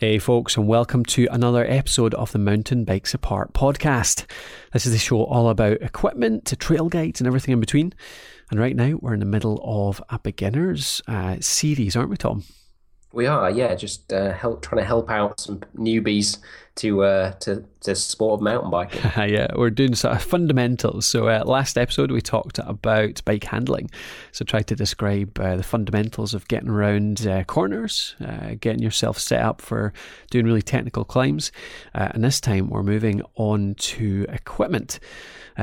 Hey, folks, and welcome to another episode of the Mountain Bikes Apart podcast. This is the show all about equipment, to trail guides, and everything in between. And right now, we're in the middle of a beginners uh, series, aren't we, Tom? We are, yeah, just uh, help trying to help out some newbies to uh, to to sport of mountain biking. yeah, we're doing sort of fundamentals. So uh, last episode we talked about bike handling. So tried to describe uh, the fundamentals of getting around uh, corners, uh, getting yourself set up for doing really technical climbs. Uh, and this time we're moving on to equipment.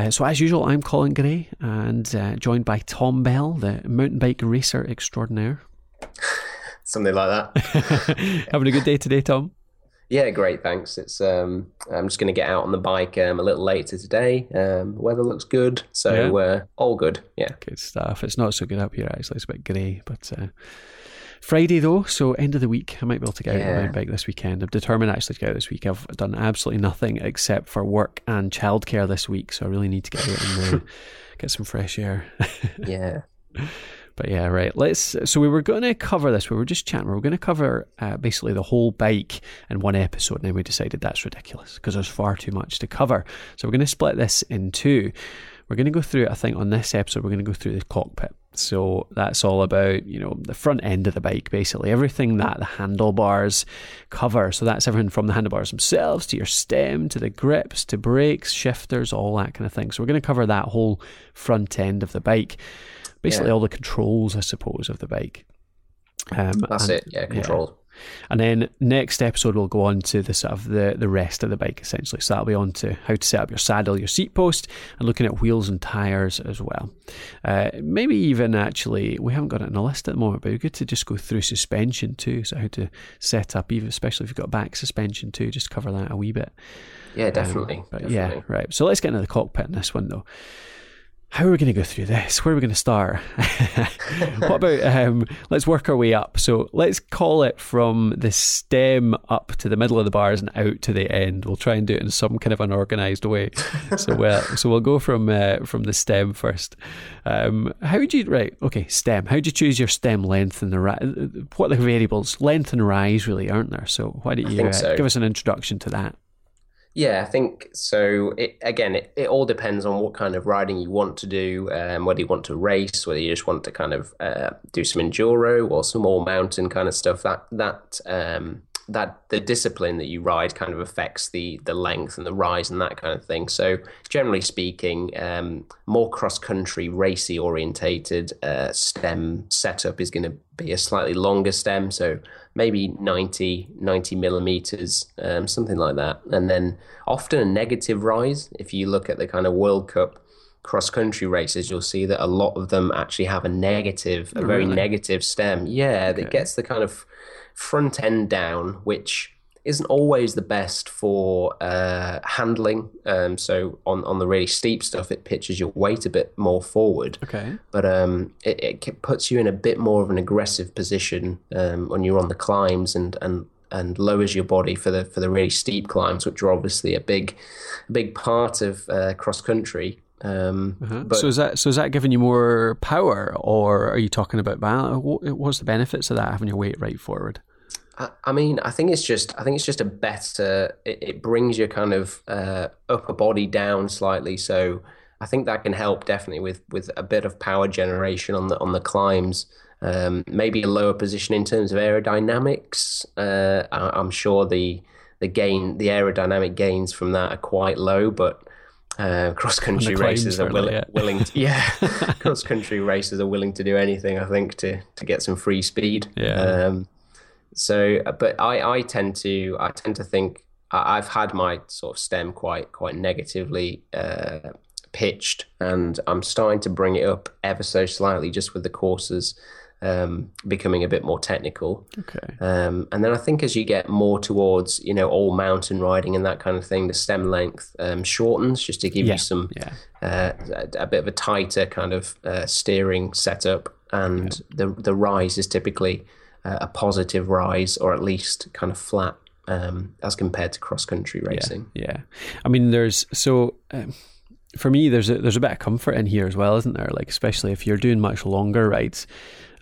so as usual, I'm Colin Gray and joined by Tom Bell, the mountain bike racer extraordinaire. something like that. Having a good day today, Tom? Yeah, great. Thanks. It's um, I'm just going to get out on the bike um, a little later today. Um, weather looks good, so yeah. uh, all good. Yeah, good stuff. It's not so good up here actually. It's a bit grey, but uh, Friday though, so end of the week. I might be able to get yeah. out on my bike this weekend. I'm determined actually to get out this week. I've done absolutely nothing except for work and childcare this week, so I really need to get out and uh, get some fresh air. yeah. But yeah, right. Let's. So we were going to cover this. We were just chatting. We were going to cover uh, basically the whole bike in one episode, and then we decided that's ridiculous because there's far too much to cover. So we're going to split this in two. We're going to go through. I think on this episode, we're going to go through the cockpit. So that's all about you know the front end of the bike, basically everything that the handlebars cover. So that's everything from the handlebars themselves to your stem to the grips to brakes, shifters, all that kind of thing. So we're going to cover that whole front end of the bike basically yeah. all the controls, I suppose, of the bike. Um, That's and, it, yeah, control. Yeah. And then next episode we'll go on to the sort of the, the rest of the bike essentially. So that'll be on to how to set up your saddle, your seat post, and looking at wheels and tires as well. Uh, maybe even actually we haven't got it in a list at the moment, but it'd be good to just go through suspension too. So how to set up, even especially if you've got back suspension too, just cover that a wee bit. Yeah, definitely. Um, but definitely. yeah, right. So let's get into the cockpit in this one though how are we going to go through this? Where are we going to start? what about um, let's work our way up? So let's call it from the stem up to the middle of the bars and out to the end. We'll try and do it in some kind of unorganized way. so we'll so we'll go from uh, from the stem first. Um, how would you right? Okay, stem. How do you choose your stem length and the ri- what are the variables? Length and rise really aren't there? So why don't you uh, give us an introduction to that? Yeah, I think so. It, again, it, it all depends on what kind of riding you want to do, um, whether you want to race, whether you just want to kind of uh, do some enduro or some more mountain kind of stuff. That that um, that the discipline that you ride kind of affects the the length and the rise and that kind of thing. So generally speaking, um, more cross country racy orientated uh, stem setup is going to be a slightly longer stem, so maybe 90, 90 millimeters, um, something like that, and then often a negative rise. If you look at the kind of World Cup cross country races, you'll see that a lot of them actually have a negative, a very negative stem. Yeah, okay. that gets the kind of front end down, which isn't always the best for uh, handling. Um, so on, on the really steep stuff, it pitches your weight a bit more forward. Okay. But um, it, it puts you in a bit more of an aggressive position um, when you're on the climbs and, and and lowers your body for the for the really steep climbs, which are obviously a big a big part of uh, cross country. Um, uh-huh. but, so is that so is that giving you more power, or are you talking about balance? What's the benefits of that having your weight right forward? I mean, I think it's just I think it's just a better. It, it brings your kind of uh, upper body down slightly, so I think that can help definitely with with a bit of power generation on the on the climbs. Um, maybe a lower position in terms of aerodynamics. Uh, I, am sure the the gain the aerodynamic gains from that are quite low, but uh, cross country racers are willing, yeah. willing to, yeah, cross country racers are willing to do anything. I think to to get some free speed. Yeah. Um, so, uh, but I, I tend to, I tend to think I've had my sort of stem quite, quite negatively uh, pitched, and I'm starting to bring it up ever so slightly, just with the courses um, becoming a bit more technical. Okay. Um, and then I think as you get more towards, you know, all mountain riding and that kind of thing, the stem length um, shortens just to give yeah. you some yeah. uh, a, a, bit of a tighter kind of uh, steering setup, and yeah. the the rise is typically a positive rise or at least kind of flat um, as compared to cross country racing. Yeah, yeah, I mean, there's so. Um, for me, there's a there's a bit of comfort in here as well, isn't there? Like especially if you're doing much longer rides,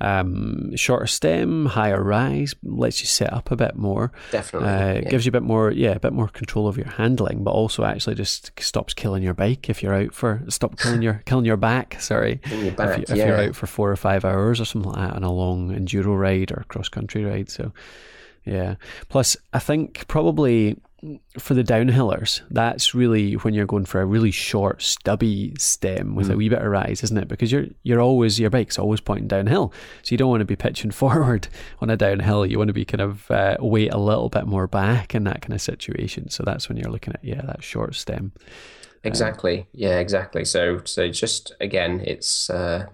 Um, shorter stem, higher rise, lets you set up a bit more. Definitely. Uh, yeah. Gives you a bit more, yeah, a bit more control of your handling, but also actually just stops killing your bike if you're out for stop killing your killing your back. Sorry, your back, if, you, yeah. are out for four or five hours or something like that on a long enduro ride or cross country ride. So, yeah. Plus, I think probably for the downhillers, that's really when you're going for a really short, stubby stem with a wee bit of rise, isn't it? Because you're you're always your bike's always pointing downhill, so you don't want to be pitching forward on a downhill. You want to be kind of uh, weight a little bit more back in that kind of situation. So that's when you're looking at yeah that short stem. Exactly. Yeah, exactly. So so just again, it's uh,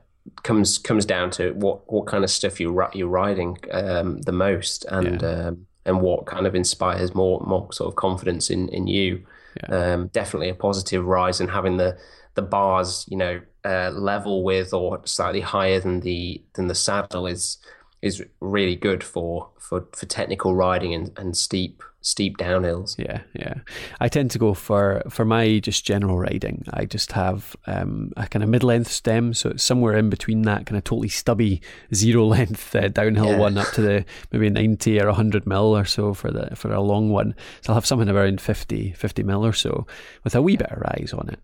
comes comes down to what what kind of stuff you you're riding um, the most, and um, and what kind of inspires more more sort of confidence in in you. Um, definitely a positive rise, and having the the bars, you know, uh, level with or slightly higher than the than the saddle is is really good for for for technical riding and, and steep steep downhills. Yeah, yeah. I tend to go for for my just general riding. I just have um, a kind of mid length stem, so it's somewhere in between that kind of totally stubby zero length uh, downhill Yeah. one up to the maybe ninety or hundred mil or so for the for a long one. So I'll have something around 50, 50 mil or so with a wee bit of rise on it.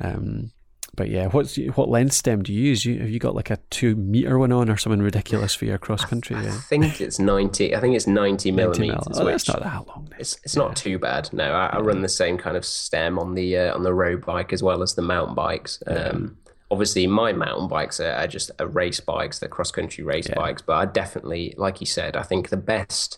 Um, but yeah, what's what length stem do you use? You, have you got like a two meter one on or something ridiculous for your cross country? I Yeah, think it's ninety. I think it's ninety 90 mil. millimeters. Oh, that's not that long. it's it's not too bad. No, I, I run the same kind of stem on the uh, on the road bike as well as the mountain bikes. Um, Obviously, my mountain bikes are, are just race bikes. They're cross country race bikes. But I definitely, like you said, I think the best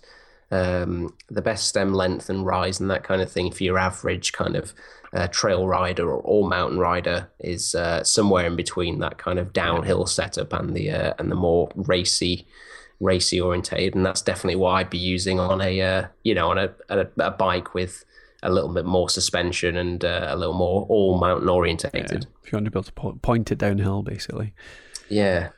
um, the best stem length and rise and that kind of thing for your average kind of uh, trail rider or all mountain rider is uh, somewhere in between that kind of downhill setup and the uh, and the more racy racy orientated and that's definitely what I'd be using on a uh, you know on a, a a bike with a little bit more suspension and uh, a little more all mountain orientated If you want to be able to po- point it downhill, basically. yeah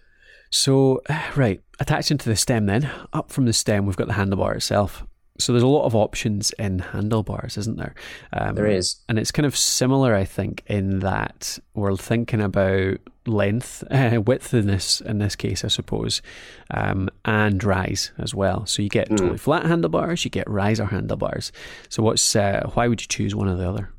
So, right, attaching to the stem then, up from the stem, we've got the handlebar itself. So there's a lot of options in handlebars, isn't there? Um, there is And it's kind of similar, I think, in that we're thinking about length, uh, width in this in this case, I suppose, um, and rise as well. So you get totally flat handlebars, you get riser handlebars. So what's uh, why would you choose one or the other?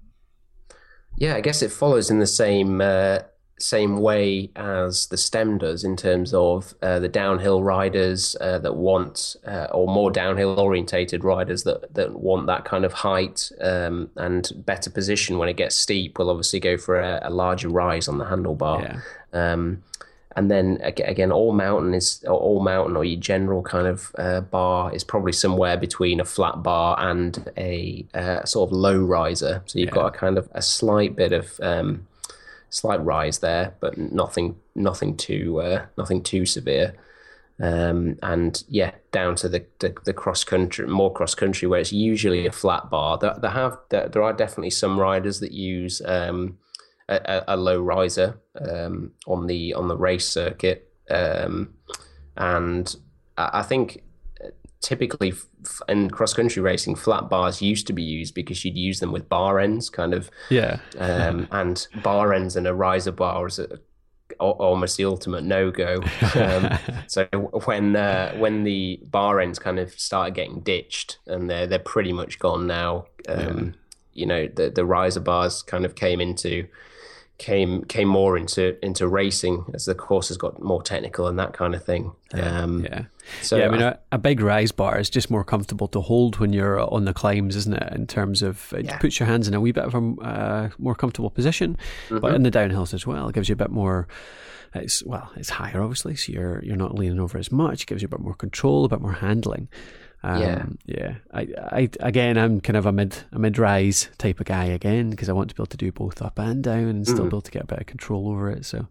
Yeah, I guess it follows in the same uh, same way as the stem does in terms of uh, the downhill riders uh, that want, uh, or more downhill orientated riders that that want that kind of height um, and better position when it gets steep. Will obviously go for a, a larger rise on the handlebar. Yeah. Um, and then again, all mountain is all mountain or your general kind of uh, bar is probably somewhere between a flat bar and a uh, sort of low riser. So you've got a kind of a slight bit of um, slight rise there, but nothing nothing too uh, nothing too severe. Um, and yeah, down to the, the, the cross country, more cross country, where it's usually a flat bar. There, there have there, there are definitely some riders that use um, a, a, low riser um, on the on the race circuit, um, and I think typically f- in cross country racing, flat bars used to be used because you'd use them with bar ends, kind of Yeah. um, and bar ends and a riser bar is a, al- almost the ultimate no go. Um, so when uh, when the bar ends kind of started getting ditched and they're they're pretty much gone now, um, you know the the riser bars kind of came into came came more into into racing as the course has got more technical and that kind of thing. Um, Yeah. So yeah, I mean, I- a, big rise bar is just more comfortable to hold when you're on the climbs, isn't it? In terms of it Yeah. puts your hands in a wee bit of a uh, more comfortable position, Mm-hmm. but in the downhills as well, it gives you a bit more. It's well, it's higher obviously, so you're you're not leaning over as much. It gives you a bit more control, a bit more handling. Um, Yeah. yeah. I, I again, I'm kind of a mid a mid rise type of guy again because I want to be able to do both up and down and still be able to get a bit of control over it. So,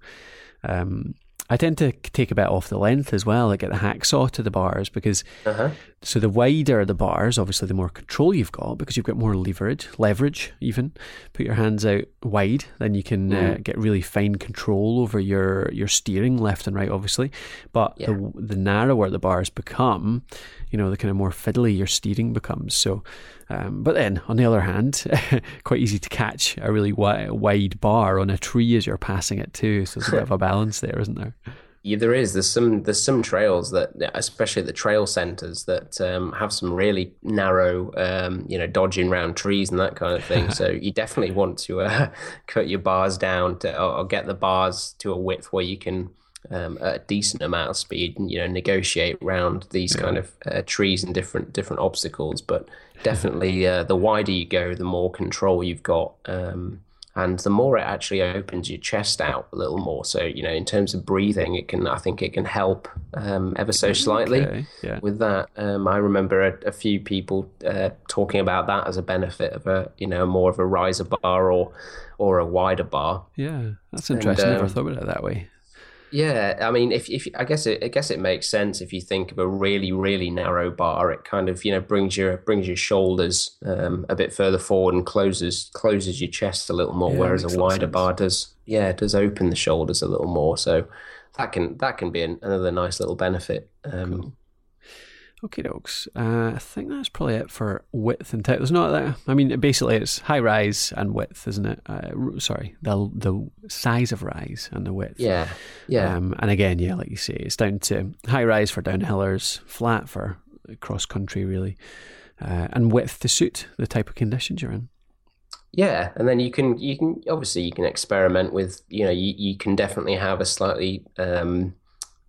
um, I tend to take a bit off the length as well. I get the hacksaw to the bars because uh-huh. so the wider the bars, obviously the more control you've got because you've got more leverage, leverage even. Put your hands out wide, then you can uh, get really fine control over your your steering left and right, obviously. But the the narrower the bars become, you know, the kind of more fiddly your steering becomes. So, um, but then on the other hand, quite easy to catch a really wi- wide bar on a tree as you're passing it too. So there's a bit of a balance there, isn't there? Yeah, there is. There's some. There's some trails that, especially the trail centers, that um, have some really narrow, um, you know, dodging around trees and that kind of thing. so you definitely want to uh, cut your bars down to, or, or, get the bars to a width where you can, um, a decent amount of speed, and you know, negotiate around these yeah. kind of uh, trees and different different obstacles. But definitely, uh, the wider you go, the more control you've got. Um, and the more it actually opens your chest out a little more so you know in terms of breathing it can i think it can help um, ever so slightly okay. yeah. with that um, i remember a, a few people uh, talking about that as a benefit of a you know more of a riser bar or or a wider bar yeah that's interesting and, um, never thought about it that way yeah, I mean, if if I guess it I guess it makes sense if you think of a really really narrow bar, it kind of you know brings your brings your shoulders um, a bit further forward and closes closes your chest a little more, yeah, whereas a wider bar does yeah does open the shoulders a little more. So that can that can be an, another nice little benefit. Um, cool. Okay, dogs. Uh, I think that's probably it for width and type. There's not that. I mean, basically, it's high rise and width, isn't it? Uh, sorry, the the size of rise and the width. Yeah, yeah. Um, and again, yeah, like you say, it's down to high rise for downhillers, flat for cross country, really, uh, and width to suit the type of conditions you're in. Yeah, and then you can you can obviously you can experiment with you know you, you can definitely have a slightly um,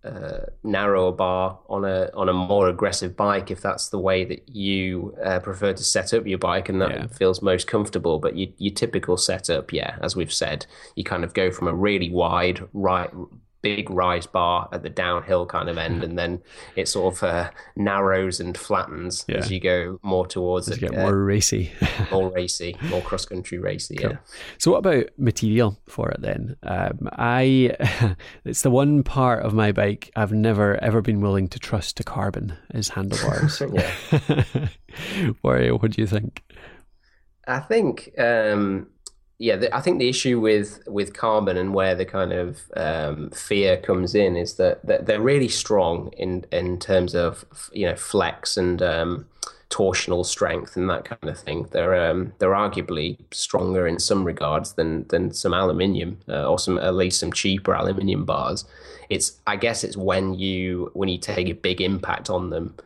uh, narrower bar on a on a more aggressive bike if that's the way that you uh, prefer to set up your bike and that yeah. feels most comfortable. But you, your typical setup, yeah, as we've said, you kind of go from a really wide right big rise bar at the downhill kind of end, and then it sort of uh, narrows and flattens yeah. as you go more towards as it. get uh, more racy, more racy, more cross country racy. Cool. Yeah. So, what about material for it then? Um, I it's the one part of my bike I've never ever been willing to trust to carbon is handlebars. yeah. what, what do you think? I think um, yeah, the, I think the issue with with carbon and where the kind of um, fear comes in is that, that they're really strong in in terms of you know flex and um, torsional strength and that kind of thing. They're um, they're arguably stronger in some regards than than some aluminium uh, or some at least some cheaper aluminium bars. It's I guess it's when you when you take a big impact on them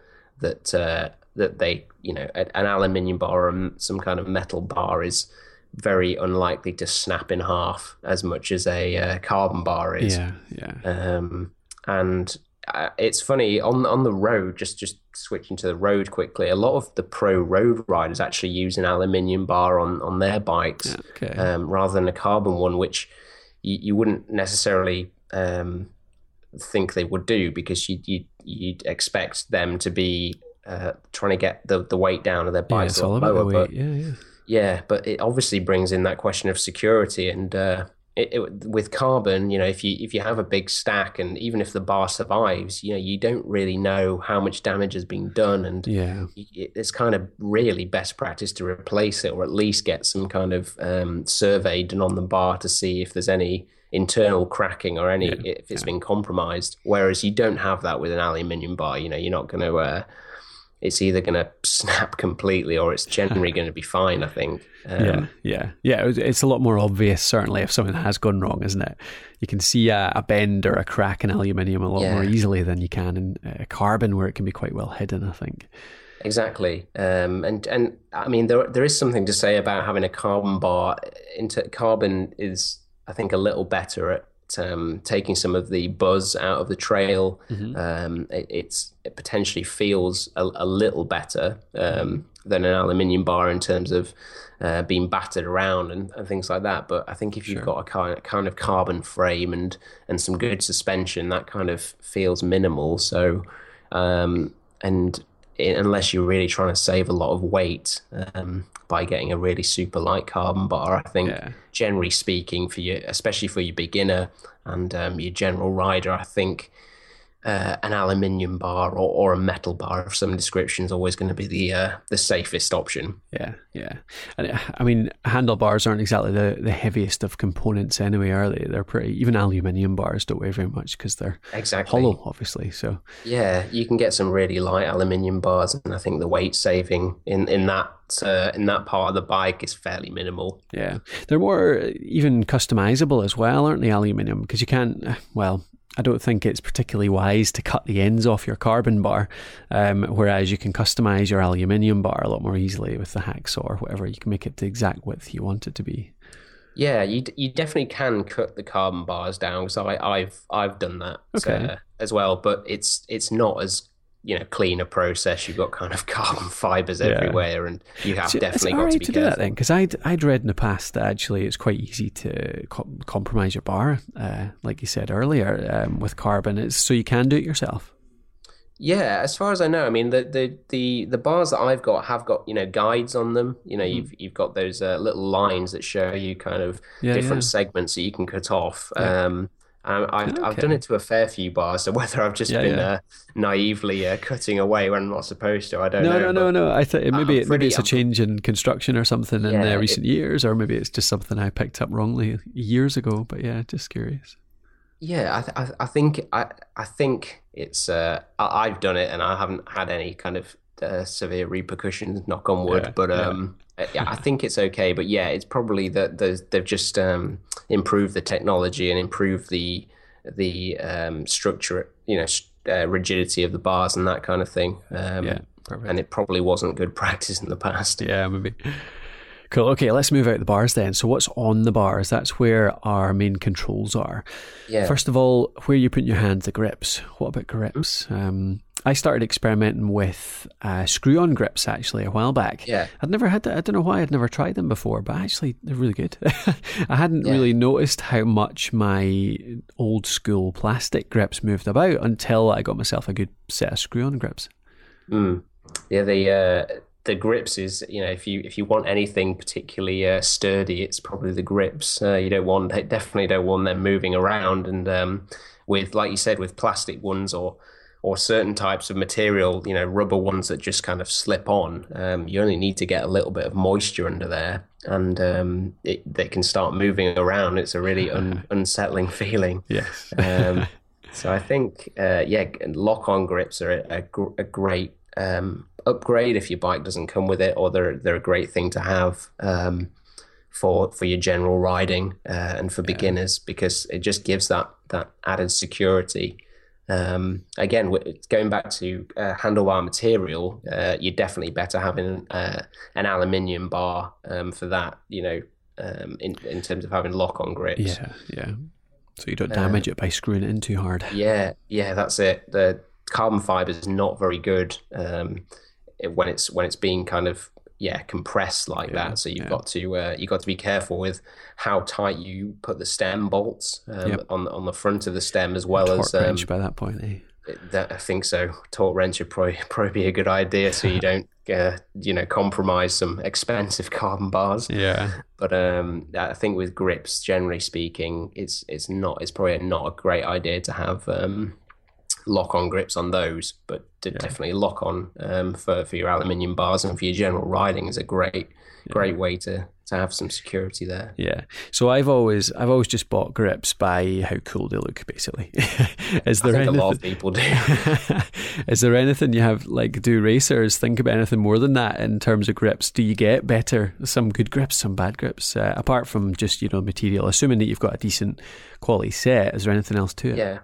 that uh, that they you know an aluminium bar or some kind of metal bar is very unlikely to snap in half as much as a uh, carbon bar is. Yeah, yeah. Um, and uh, it's funny on on the road. Just just switching to the road quickly. A lot of the pro road riders actually use an aluminium bar on on their bikes okay. um, rather than a carbon one, which you, you wouldn't necessarily um, think they would do because you you you'd expect them to be uh, trying to get the, the weight down of their bikes yeah, lower. But yeah, yeah. Yeah, but it obviously brings in that question of security and uh, it, it, with carbon, you know, if you if you have a big stack and even if the bar survives, you know, you don't really know how much damage has been done, and yeah, it's kind of really best practice to replace it or at least get some kind of um, survey done on the bar to see if there's any internal cracking or any yeah, if it's yeah. been compromised. Whereas you don't have that with an aluminium bar. You know, you're not going to. Uh, it's either going to snap completely or it's generally going to be fine. I think. Um, yeah, yeah, yeah. It's a lot more obvious, certainly, if something has gone wrong, isn't it? You can see a, a bend or a crack in aluminium a lot yeah. more easily than you can in uh, carbon, where it can be quite well hidden. I think. Exactly, um, and and I mean there there is something to say about having a carbon bar. Into carbon is I think a little better at um, taking some of the buzz out of the trail. Mm-hmm. Um, it, it's it potentially feels a, a little better um, than an aluminium bar in terms of uh, being battered around and, and, things like that. But I think if you've sure. got a kind of, kind of carbon frame and and some good suspension, that kind of feels minimal. So um, and unless you're really trying to save a lot of weight um, by getting a really super light carbon bar. I think, yeah. generally speaking, for you, especially for your beginner and um, your general rider, I think uh, an aluminium bar or, or a metal bar of some description is always going to be the uh, the safest option. Yeah, yeah. And I mean, handlebars aren't exactly the, the heaviest of components anyway, are they? They're pretty. Even aluminium bars don't weigh very much because they're exactly hollow, obviously. So yeah, you can get some really light aluminium bars, and I think the weight saving in in that uh, in that part of the bike is fairly minimal. Yeah, they're more even customizable as well, aren't they? Aluminium because you can't. Well, I don't think it's particularly wise to cut the ends off your carbon bar, um, whereas you can customize your aluminium bar a lot more easily with the hacksaw or whatever. You can make it the exact width you want it to be. Yeah, you you definitely can cut the carbon bars down because I I've I've done that okay. uh, as well, but it's it's not as you know cleaner process. You've got kind of carbon fibers yeah. everywhere, and you have so definitely got to be to careful. do that then, because I'd I'd read in the past that actually it's quite easy to co- compromise your bar, uh, like you said earlier, um, with carbon. It's so you can do it yourself. Yeah, as far as I know, I mean the, the the the bars that I've got have got you know guides on them. You know, mm. you've you've got those uh, little lines that show you kind of yeah, different yeah. segments that you can cut off. Yeah. Um, I've, okay. I've done it to a fair few bars, so whether I've just been uh, naively uh, cutting away when I'm not supposed to, I don't no, know. No, no, no, no. I thought maybe it, maybe it's a change in construction or something in uh, recent it, years, or maybe it's just something I picked up wrongly years ago. But yeah, just curious. Yeah, I, th- I, I think I, I think it's uh, I, have done it and I haven't had any kind of uh, severe repercussions. Knock on wood, yeah, but um, yeah. Yeah, I think it's okay. But yeah, it's probably that they've just um, improved the technology and improved the the um, structure, you know, uh, rigidity of the bars and that kind of thing. Um, yeah, and it probably wasn't good practice in the past. Yeah, maybe. Cool. Okay, let's move out the bars then. So, what's on the bars? That's where our main controls are. Yeah. First of all, where you put your hands, the grips. What about grips? Um, I started experimenting with uh, screw-on grips actually a while back. Yeah. I'd never had that. I don't know why I'd never tried them before, but actually they're really good. I hadn't yeah. really noticed how much my old school plastic grips moved about until I got myself a good set of screw-on grips. Mm. Yeah, the uh, the grips is you know if you if you want anything particularly uh, sturdy, it's probably the grips. Uh, you don't want definitely don't want them moving around, and um, with like you said with plastic ones or or certain types of material, you know, rubber ones that just kind of slip on. Um, you only need to get a little bit of moisture under there, and um, it, they can start moving around. It's a really un- unsettling feeling. Yes. um, so I think, uh, yeah, lock-on grips are a, a, gr- a great um, upgrade if your bike doesn't come with it, or they're they're a great thing to have um, for for your general riding uh, and for yeah. beginners because it just gives that that added security. Um, again, going back to uh, handlebar material, uh, you're definitely better having uh, an aluminium bar um, for that. You know, um, in in terms of having lock on grips. Yeah, yeah. So you don't damage uh, it by screwing it in too hard. Yeah, yeah, that's it. The carbon fiber is not very good. Um, when it's when it's being kind of yeah compressed like yeah, that. So you've yeah. got to uh, you've got to be careful with how tight you put the stem bolts um, yep. on on the front of the stem as well Torque as um, wrench by that point. Eh? That, I think so. Torque wrench would probably probably be a good idea, so you don't uh, you know compromise some expensive carbon bars. Yeah. But um, I think with grips, generally speaking, it's it's not it's probably not a great idea to have um, lock on grips on those, but yeah. definitely lock on um, for, for your aluminium bars and for your general riding is a great yeah. great way to to have some security there. Yeah. So I've always I've always just bought grips by how cool they look. Basically, is there anything, a lot of people do? is there anything you have like do racers think about anything more than that in terms of grips? Do you get better some good grips, some bad grips? Uh, apart from just you know material, assuming that you've got a decent quality set, is there anything else to it? Yeah.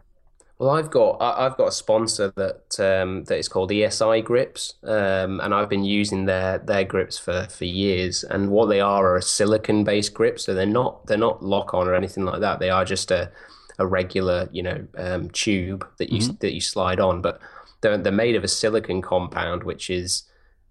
Well, I've got I've got a sponsor that um, that is called ESI Grips, um, and I've been using their their grips for, for years. And what they are are a silicon based grip, so they're not they're not lock on or anything like that. They are just a a regular you know um, tube that you mm-hmm. that you slide on, but they're they're made of a silicon compound, which is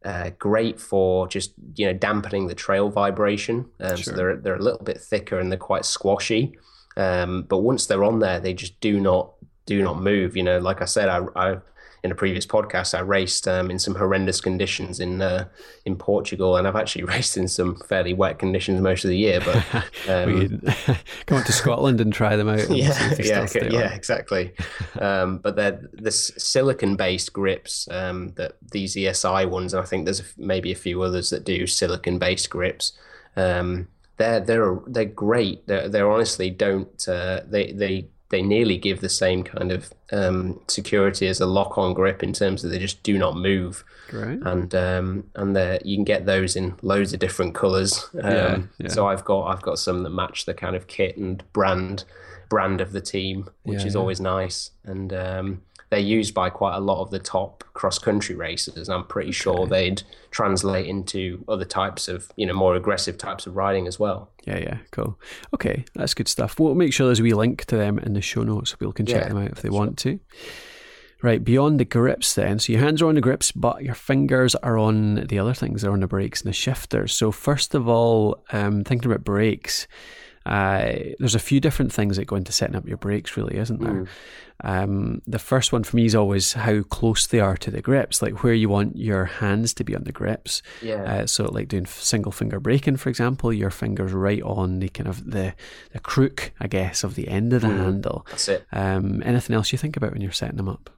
uh, great for just you know dampening the trail vibration. Um, sure. So they're they're a little bit thicker and they're quite squashy. Um, but once they're on there, they just do not do not move. You know, like I said, I, I in a previous podcast, I raced um, in some horrendous conditions in uh, in Portugal, and I've actually raced in some fairly wet conditions most of the year. But um, come on to Scotland and try them out. yeah, yeah, yeah, exactly. um, but they're this silicon based grips um, that these ESI ones, and I think there's a, maybe a few others that do silicon based grips. Um, they're they're they're great. They're, they're honestly don't uh, they they they nearly give the same kind of um, security as a lock-on grip in terms of they just do not move. Great. And um, and you can get those in loads of different colours. Um, yeah, yeah. So I've got I've got some that match the kind of kit and brand brand of the team, which Yeah, is always nice. And um, they're used by quite a lot of the top cross country racers. And I'm pretty sure they'd translate into other types of, you know, more aggressive types of riding as well. Yeah, yeah, cool. Okay, that's good stuff. We'll make sure there's a wee link to them in the show notes so people can check Yeah, them out if they want to. Right, beyond the grips then. So your hands are on the grips, but your fingers are on the other things. They're on the brakes and the shifters. So first of all, um, thinking about brakes, uh, there's a few different things that go into setting up your brakes, really, isn't there? Um, the first one for me is always how close they are to the grips, like where you want your hands to be on the grips. Yeah. Uh, so, like doing single finger braking, for example, your fingers right on the kind of the the crook, I guess, of the end of the handle. That's it. Um, anything else you think about when you're setting them up?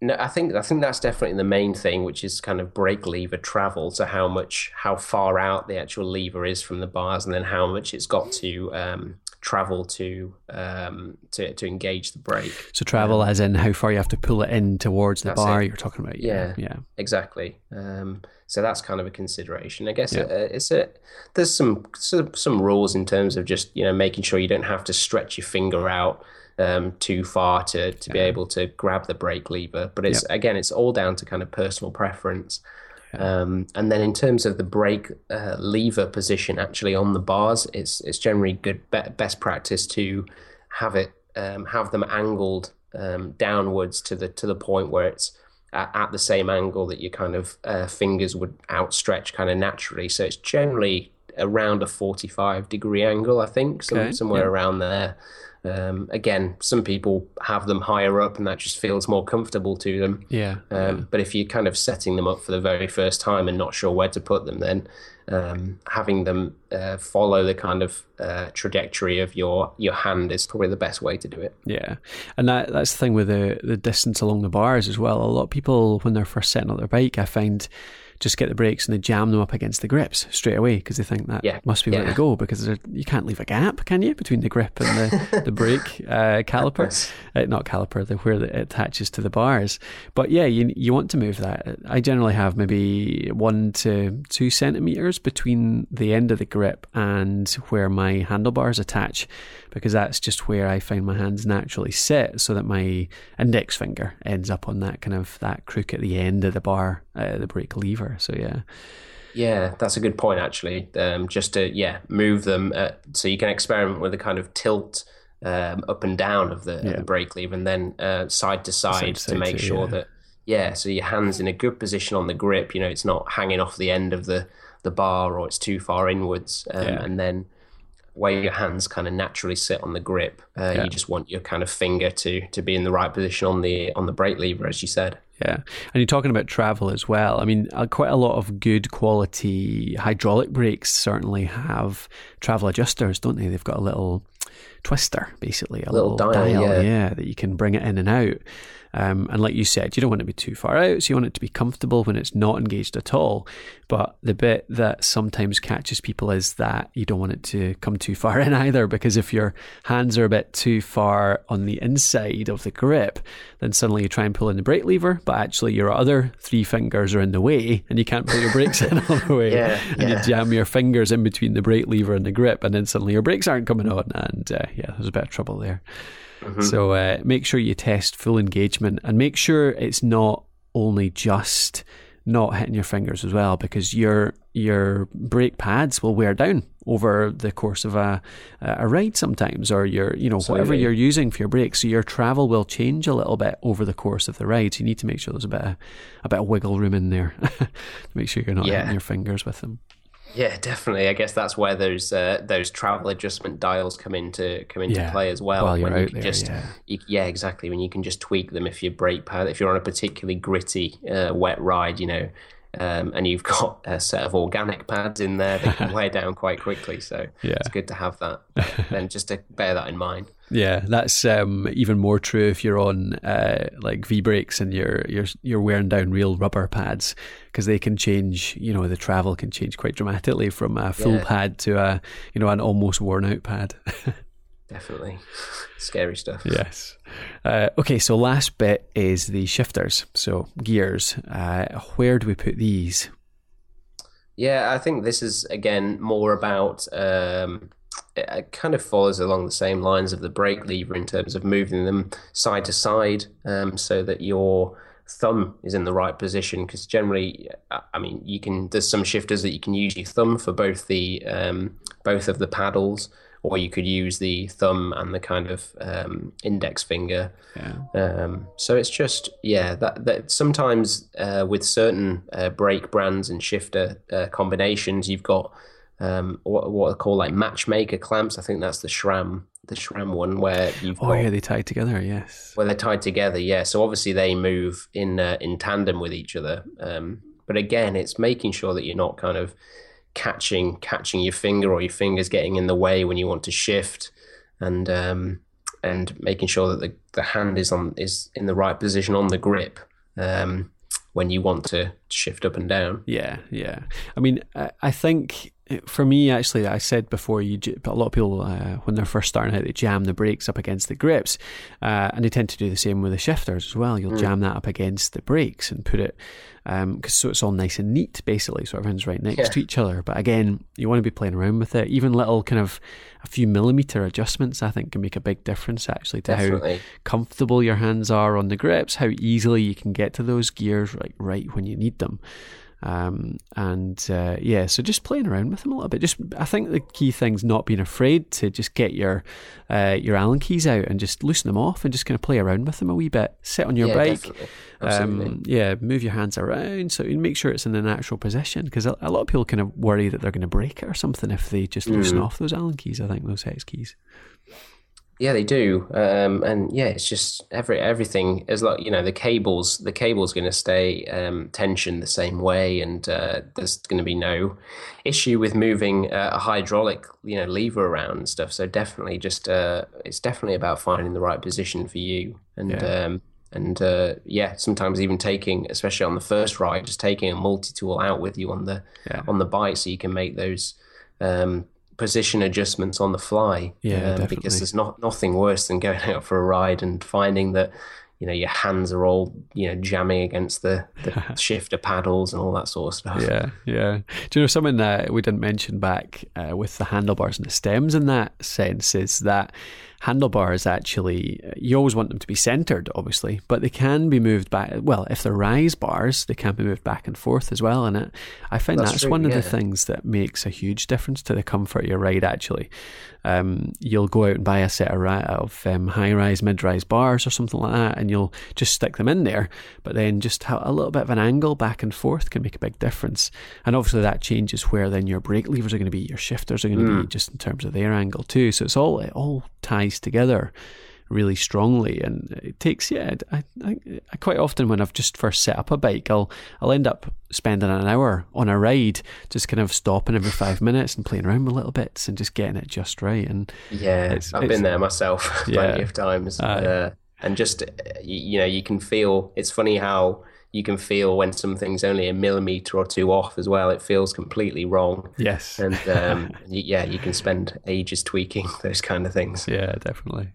No, I think I think that's definitely the main thing, which is kind of brake lever travel. So how much, how far out the actual lever is from the bars, and then how much it's got to um, travel to um, to to engage the brake. So travel, as in how far you have to pull it in towards the bar it. you're talking about. Yeah, Yeah. yeah, Exactly. Um, so that's kind of a consideration. I guess Yeah. uh, it's a there's some, some some rules in terms of just you know making sure you don't have to stretch your finger out um, too far to to be able to grab the brake lever. But it's again, it's all down to kind of personal preference. Um, and then in terms of the brake uh, lever position actually on the bars, it's it's generally good be- best practice to have it um, have them angled um, downwards to the to the point where it's at, at the same angle that your kind of uh, fingers would outstretch kind of naturally. So it's generally around a 45 degree angle, I think, Okay, somewhere yeah. around there. Um, again, some people have them higher up and that just feels more comfortable to them. yeah. Um, But if you're kind of setting them up for the very first time and not sure where to put them, then um, having them uh, follow the kind of uh, trajectory of your your hand is probably the best way to do it. Yeah, and that that's the thing with the the distance along the bars as well. A lot of people when they're first setting up their bike, I find just get the brakes and they jam them up against the grips straight away because they think that Yeah, must be where yeah. to go because you can't leave a gap, can you, between the grip and the the brake uh, caliper, uh, not caliper, the where it attaches to the bars. But yeah, you you want to move that. I generally have maybe one to two centimeters between the end of the grip and where my handlebars attach, because that's just where I find my hands naturally sit, so that my index finger ends up on that kind of that crook at the end of the bar, uh, the brake lever. So yeah, Yeah, that's a good point actually. Um, just to yeah move them uh, so you can experiment with the kind of tilt um, up and down of the, Yeah. the brake lever and then uh, side to side, Side to to side make too, sure yeah. that yeah, so your hands in a good position on the grip. You know, it's not hanging off the end of the the bar or it's too far inwards, um, Yeah. and then where your hands kind of naturally sit on the grip. Uh, Yeah. You just want your kind of finger to to be in the right position on the on the brake lever, as you said. Yeah, and you're talking about travel as well. I mean, uh, quite a lot of good quality hydraulic brakes certainly have travel adjusters, don't they? They've got a little twister, basically, a little, Little dial, yeah. that you can bring it in and out. Um, and like you said, you don't want it to be too far out, so you want it to be comfortable when it's not engaged at all. But the bit that sometimes catches people is that you don't want it to come too far in either, because if your hands are a bit too far on the inside of the grip, then suddenly you try and pull in the brake lever, but actually your other three fingers are in the way, and you can't pull your brakes in all the way, Yeah, and yeah. you jam your fingers in between the brake lever and the grip, and then suddenly your brakes aren't coming on, and uh, yeah, there's a bit of trouble there. So uh, make sure you test full engagement and make sure it's not only just not hitting your fingers as well because your your brake pads will wear down over the course of a a ride sometimes or your you know whatever you're using for your brakes so your travel will change a little bit over the course of the ride. So you need to make sure there's a bit of, a bit of wiggle room in there to make sure you're not Yeah. hitting your fingers with them Yeah, definitely. I guess that's where those uh, those travel adjustment dials come into come into Yeah, play as well. while you're when you out can there, just, yeah. you, yeah, exactly. When you can just tweak them if your brake pad, if you're on a particularly gritty, uh, wet ride, you know, um, and you've got a set of organic pads in there that can wear down quite quickly. So Yeah. it's good to have that. then just to bear that in mind. Yeah, that's um, even more true if you're on uh, like V brakes and you're you're you're wearing down real rubber pads because they can change. You know, the travel can change quite dramatically from a full Yeah. pad to a you know an almost worn out pad. Definitely scary stuff. yes. Uh, okay, so last bit is the shifters. So gears. Uh, where do we put these? Yeah, I think this is again more about um, it kind of follows along the same lines of the brake lever in terms of moving them side to side um, so that your thumb is in the right position because generally i mean you can there's some shifters that you can use your thumb for both the um, both of the paddles or you could use the thumb and the kind of um, index finger yeah. Um, so it's just yeah that, that sometimes uh, with certain uh, brake brands and shifter uh, combinations you've got um, what what I call like matchmaker clamps. I think that's the SRAM the SRAM one where you've oh got, yeah they tied together yes well they're tied together yeah so obviously they move in uh, in tandem with each other um, but again it's making sure that you're not kind of catching catching your finger or your fingers getting in the way when you want to shift and um, and making sure that the, the hand is on is in the right position on the grip um, when you want to shift up and down. Yeah, yeah. I mean, I, I think for me, actually, I said before, you a lot of people uh, when they're first starting out, they jam the brakes up against the grips, uh, and they tend to do the same with the shifters as well. You'll mm. jam that up against the brakes and put it, because um, so it's all nice and neat, basically, so everyone's right next yeah. to each other. But again, you want to be playing around with it. Even little kind of a few millimeter adjustments, I think, can make a big difference actually to Definitely. how comfortable your hands are on the grips, how easily you can get to those gears right right when you need them. Um, and uh, yeah, so just playing around with them a little bit. Just I think the key thing's not being afraid to just get your uh, your Allen keys out and just loosen them off and just kind of play around with them a wee bit. Sit on your yeah, bike, um, yeah, move your hands around so you make sure it's in a natural position because a, a, lot of people kind of worry that they're going to break it or something if they just loosen mm. off those Allen keys. I think those hex keys. Yeah, they do, um, and yeah, it's just every everything is like you know the cables. The cable's going to stay um, tensioned the same way, and uh, there's going to be no issue with moving uh, a hydraulic you know lever around and stuff. So definitely, just uh, it's definitely about finding the right position for you, and yeah. um, and uh, yeah, sometimes even taking, especially on the first ride, just taking a multi tool out with you on the yeah. on the bike, so you can make those um, position adjustments on the fly. Yeah, um, because there's not nothing worse than going out for a ride and finding that you know your hands are all you know jamming against the, the shifter paddles and all that sort of stuff. Yeah, yeah. Do you know something that we didn't mention back uh, with the handlebars and the stems in that sense is that handlebars actually you always want them to be centered obviously but they can be moved back well if they're rise bars they can be moved back and forth as well and it i find that's, that's true, one of the things that makes a huge difference to the comfort of your ride actually um, you'll go out and buy a set of, of um, high rise mid rise bars or something like that and you'll just stick them in there but then just a little bit of an angle back and forth can make a big difference. And obviously that changes where then your brake levers are going to be your shifters are going to mm. be just in terms of their angle too. So it's all it all ties together really strongly. And it takes yeah I, I, I, quite often when I've just first set up a bike I'll I'll end up spending an hour on a ride just kind of stopping every five minutes and playing around with little bits and just getting it just right. And yeah it's, I've it's, been there myself plenty of times uh, and just you know you can feel it's funny how you can feel when something's only a millimeter or two off as well. It feels completely wrong. Yes. And um, yeah, you can spend ages tweaking those kind of things. Yeah, definitely.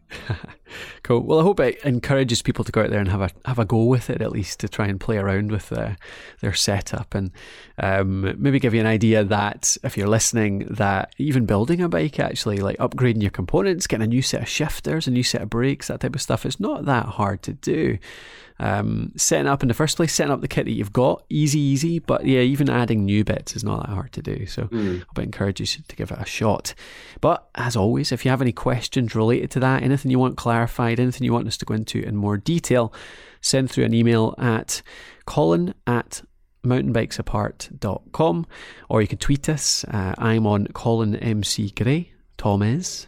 cool. Well, I hope it encourages people to go out there and have a have a go with it at least to try and play around with uh, their setup and um, maybe give you an idea that if you're listening, that even building a bike actually, like upgrading your components, getting a new set of shifters, a new set of brakes, that type of stuff, it's not that hard to do um, setting up in the first place, setting up the kit that you've got, easy, easy. But yeah, even adding new bits is not that hard to do. So mm. I would encourage you to give it a shot. But as always, if you have any questions related to that, anything you want clarified, anything you want us to go into in more detail, send through an email at colin at mountainbikesapart.com or you can tweet us. Uh, I'm on Colin MC Gray. Tom is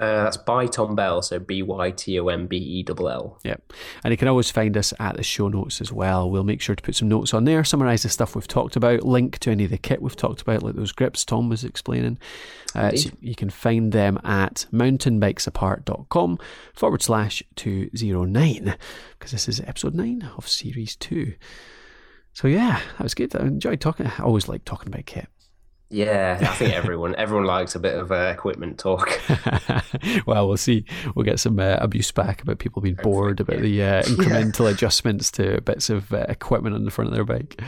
uh, that's by Tom Bell, so B Y T O M B E L L. Yep. And you can always find us at the show notes as well. We'll make sure to put some notes on there, summarise the stuff we've talked about, link to any of the kit we've talked about, like those grips Tom was explaining. Uh, so you can find them at mountainbikesapart.com forward slash 209, because this is episode 9 of series 2. So yeah, that was good. I enjoyed talking. I always like talking about kit. Yeah, I think everyone everyone likes a bit of uh, equipment talk. well, we'll see. We'll get some uh, abuse back about people being bored about yeah. the uh, incremental yeah. adjustments to bits of uh, equipment on the front of their bike.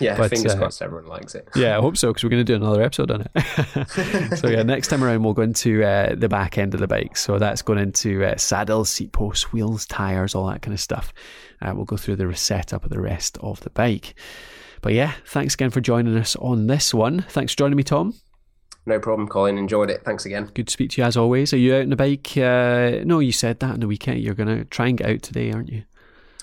Yeah, but, fingers uh, crossed everyone likes it. yeah, I hope so because we're going to do another episode on it. so yeah, next time around we'll go into uh, the back end of the bike. So that's going into uh, saddles, seat posts, wheels, tires, all that kind of stuff. Uh, we'll go through the setup of the rest of the bike. But yeah, thanks again for joining us on this one. Thanks for joining me, Tom. No problem, Colin. Enjoyed it. Thanks again. Good to speak to you as always. Are you out on the bike? Uh, no, you said that on the weekend. You're going to try and get out today, aren't you?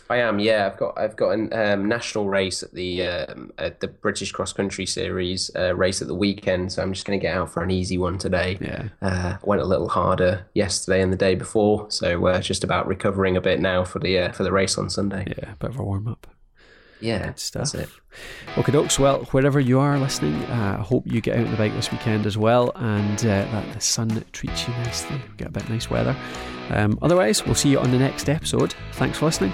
I am. Yeah, I've got I've got a um, national race at the um, at the British Cross Country Series uh, race at the weekend, so I'm just going to get out for an easy one today. Yeah, uh, went a little harder yesterday and the day before, so uh, just about recovering a bit now for the uh, for the race on Sunday. Yeah, bit of a warm up. Yeah, Good stuff. That's it. Okay, dokes. Well, wherever you are listening, uh, I hope you get out on the bike this weekend as well, and uh, that the sun treats you nicely. We get a bit nice weather. Um, otherwise, we'll see you on the next episode. Thanks for listening.